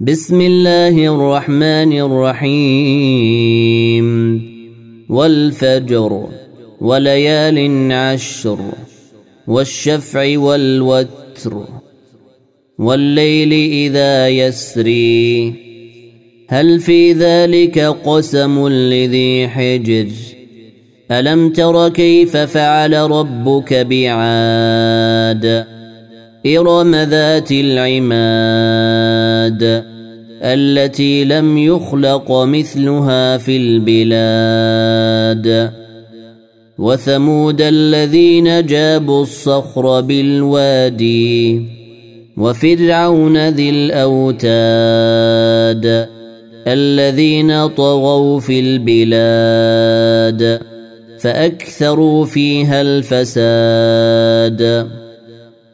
بسم الله الرحمن الرحيم. والفجر وليال عشر والشفع والوتر والليل إذا يسري. هل في ذلك قسم لذي حجر؟ ألم تر كيف فعل ربك بعاد؟ ارم ذات العماد التي لم يخلق مثلها في البلاد وثمود الذين جابوا الصخر بالوادي وفرعون ذي الاوتاد الذين طغوا في البلاد فاكثروا فيها الفساد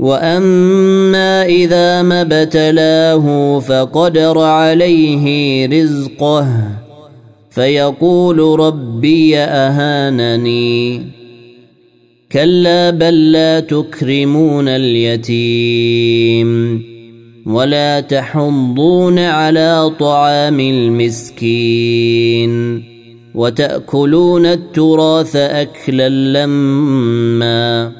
واما اذا ما ابتلاه فقدر عليه رزقه فيقول ربي اهانني كلا بل لا تكرمون اليتيم ولا تحضون على طعام المسكين وتاكلون التراث اكلا لمّا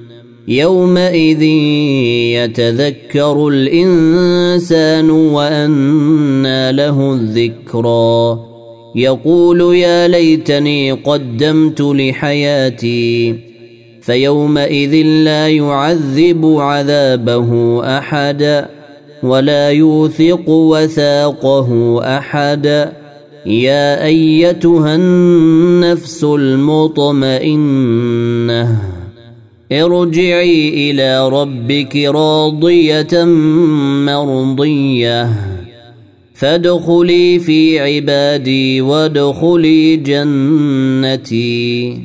يومئذ يتذكر الإنسان وانى له الذكرى. يقول يا ليتني قدمت لحياتي فيومئذ لا يعذب عذابه أحد ولا يوثق وثاقه أحد. يا أيتها النفس المطمئنة. ارجعي إلى ربك راضية مرضية. فادخلي في عبادي وادخلي جنتي.